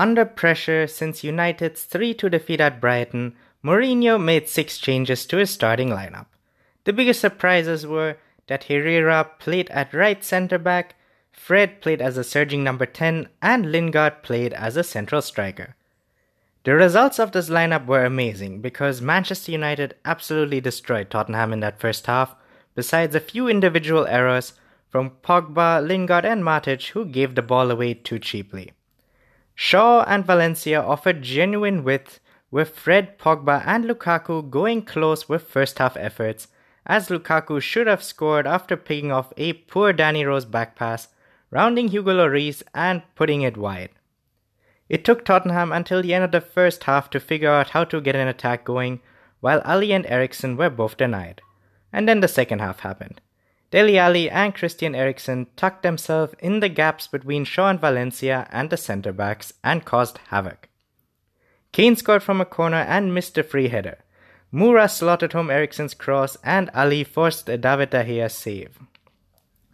Under pressure since United's 3 2 defeat at Brighton, Mourinho made six changes to his starting lineup. The biggest surprises were that Herrera played at right centre back, Fred played as a surging number 10, and Lingard played as a central striker. The results of this lineup were amazing because Manchester United absolutely destroyed Tottenham in that first half, besides a few individual errors from Pogba, Lingard, and Matic who gave the ball away too cheaply. Shaw and Valencia offered genuine width, with Fred, Pogba, and Lukaku going close with first half efforts, as Lukaku should have scored after picking off a poor Danny Rose back pass, rounding Hugo Lloris and putting it wide. It took Tottenham until the end of the first half to figure out how to get an attack going, while Alli and Eriksen were both denied. And then the second half happened. Dele Alli and Christian Eriksen tucked themselves in the gaps between Shaw and Valencia and the centre backs and caused havoc. Kane scored from a corner and missed a free header. Moura slotted home Eriksen's cross and Alli forced a David Gea save.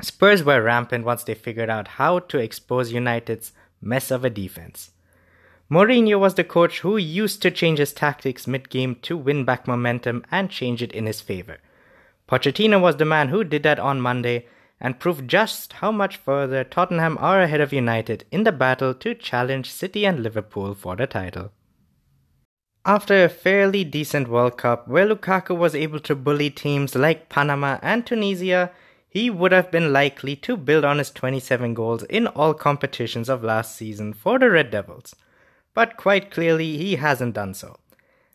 Spurs were rampant once they figured out how to expose United's mess of a defense. Mourinho was the coach who used to change his tactics mid-game to win back momentum and change it in his favor. Pochettino was the man who did that on Monday and proved just how much further Tottenham are ahead of United in the battle to challenge City and Liverpool for the title. After a fairly decent World Cup where Lukaku was able to bully teams like Panama and Tunisia, he would have been likely to build on his 27 goals in all competitions of last season for the Red Devils but quite clearly he hasn't done so.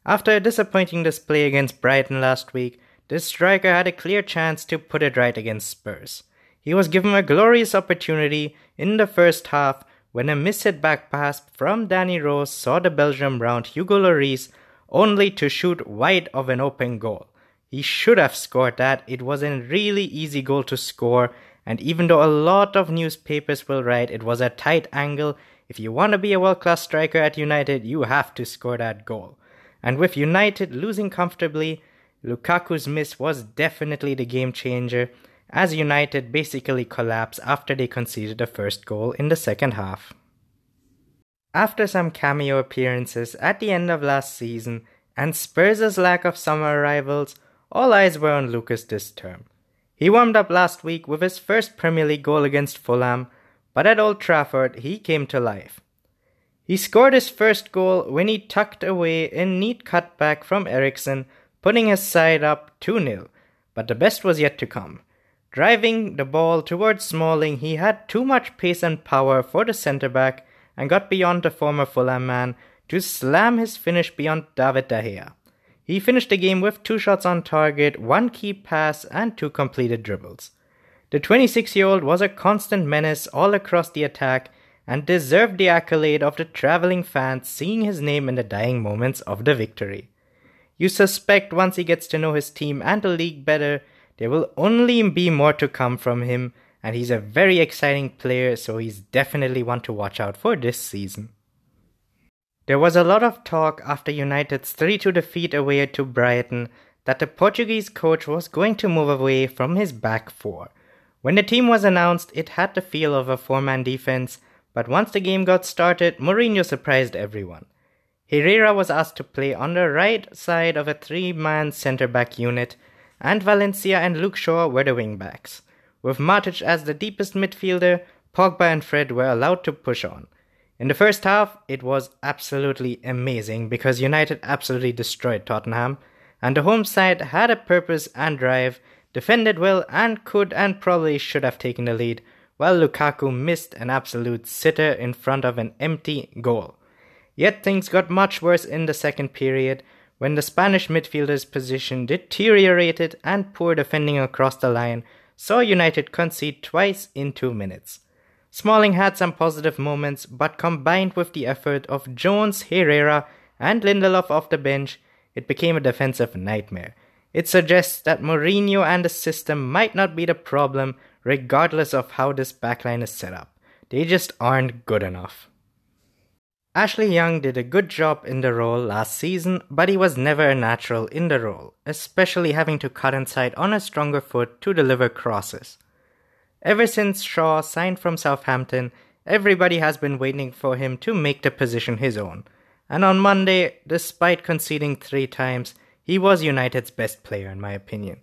After a disappointing display against Brighton last week, this striker had a clear chance to put it right against Spurs. He was given a glorious opportunity in the first half when a mishit back pass from Danny Rose saw the Belgium round Hugo Lloris only to shoot wide of an open goal. He should have scored that. It was a really easy goal to score, and even though a lot of newspapers will write it was a tight angle, if you want to be a world class striker at United, you have to score that goal. And with United losing comfortably, Lukaku's miss was definitely the game changer, as United basically collapsed after they conceded the first goal in the second half. After some cameo appearances at the end of last season and Spurs' lack of summer arrivals, all eyes were on Lucas this term. He warmed up last week with his first Premier League goal against Fulham but at Old Trafford he came to life. He scored his first goal when he tucked away a neat cutback from Eriksen, putting his side up 2 0. But the best was yet to come. Driving the ball towards Smalling, he had too much pace and power for the centre back and got beyond the former Fulham man to slam his finish beyond David De Gea. He finished the game with two shots on target, one key pass, and two completed dribbles. The 26 year old was a constant menace all across the attack and deserved the accolade of the traveling fans seeing his name in the dying moments of the victory. You suspect once he gets to know his team and the league better, there will only be more to come from him, and he's a very exciting player, so he's definitely one to watch out for this season. There was a lot of talk after United's 3 2 defeat away to Brighton that the Portuguese coach was going to move away from his back four when the team was announced, it had the feel of a four man defense, but once the game got started, Mourinho surprised everyone. Herrera was asked to play on the right side of a three man centre back unit, and Valencia and Luke Shaw were the wing backs. With Matic as the deepest midfielder, Pogba and Fred were allowed to push on. In the first half, it was absolutely amazing because United absolutely destroyed Tottenham, and the home side had a purpose and drive defended well and could and probably should have taken the lead, while Lukaku missed an absolute sitter in front of an empty goal. Yet things got much worse in the second period when the Spanish midfielder's position deteriorated and poor defending across the line saw United concede twice in two minutes. Smalling had some positive moments, but combined with the effort of Jones, Herrera, and Lindelof off the bench, it became a defensive nightmare. It suggests that Mourinho and the system might not be the problem, regardless of how this backline is set up. They just aren't good enough. Ashley Young did a good job in the role last season, but he was never a natural in the role, especially having to cut inside on a stronger foot to deliver crosses. Ever since Shaw signed from Southampton, everybody has been waiting for him to make the position his own. And on Monday, despite conceding three times, he was United's best player, in my opinion.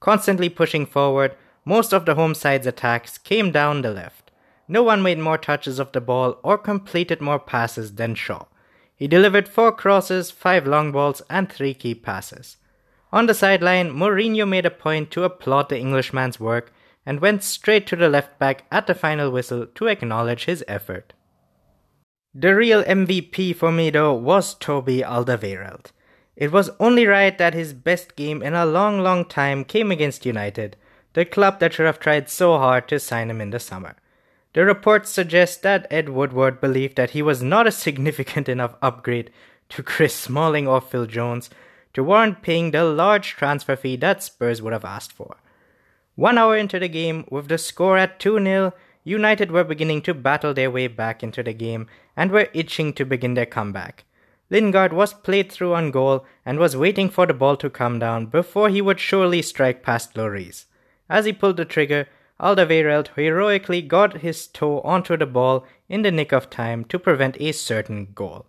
Constantly pushing forward, most of the home side's attacks came down the left. No one made more touches of the ball or completed more passes than Shaw. He delivered four crosses, five long balls, and three key passes. On the sideline, Mourinho made a point to applaud the Englishman's work and went straight to the left back at the final whistle to acknowledge his effort. The real MVP for me though was Toby Alderweireld. It was only right that his best game in a long, long time came against United, the club that should have tried so hard to sign him in the summer. The reports suggest that Ed Woodward believed that he was not a significant enough upgrade to Chris Smalling or Phil Jones to warrant paying the large transfer fee that Spurs would have asked for. One hour into the game, with the score at 2 0, United were beginning to battle their way back into the game and were itching to begin their comeback. Lingard was played through on goal and was waiting for the ball to come down before he would surely strike past Lloris. As he pulled the trigger, Alderweireld heroically got his toe onto the ball in the nick of time to prevent a certain goal.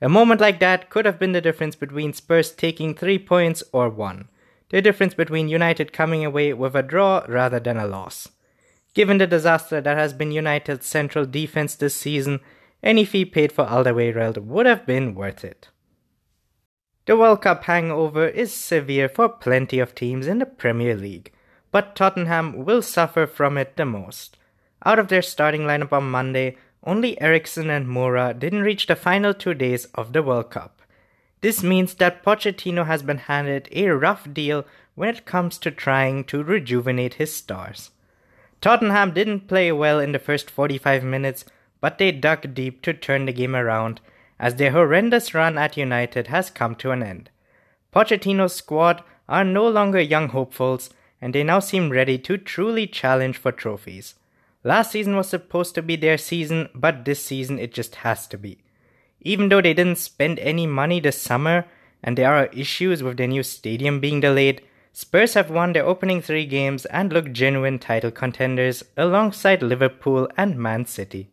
A moment like that could have been the difference between Spurs taking three points or one the difference between United coming away with a draw rather than a loss. Given the disaster that has been United's central defense this season, any fee paid for Alderweireld would have been worth it. The World Cup hangover is severe for plenty of teams in the Premier League, but Tottenham will suffer from it the most. Out of their starting lineup on Monday, only Eriksen and Moura didn't reach the final two days of the World Cup. This means that Pochettino has been handed a rough deal when it comes to trying to rejuvenate his stars. Tottenham didn't play well in the first 45 minutes, but they dug deep to turn the game around as their horrendous run at United has come to an end. Pochettino's squad are no longer young hopefuls, and they now seem ready to truly challenge for trophies. Last season was supposed to be their season, but this season it just has to be. Even though they didn't spend any money this summer and there are issues with their new stadium being delayed, Spurs have won their opening three games and look genuine title contenders alongside Liverpool and Man City.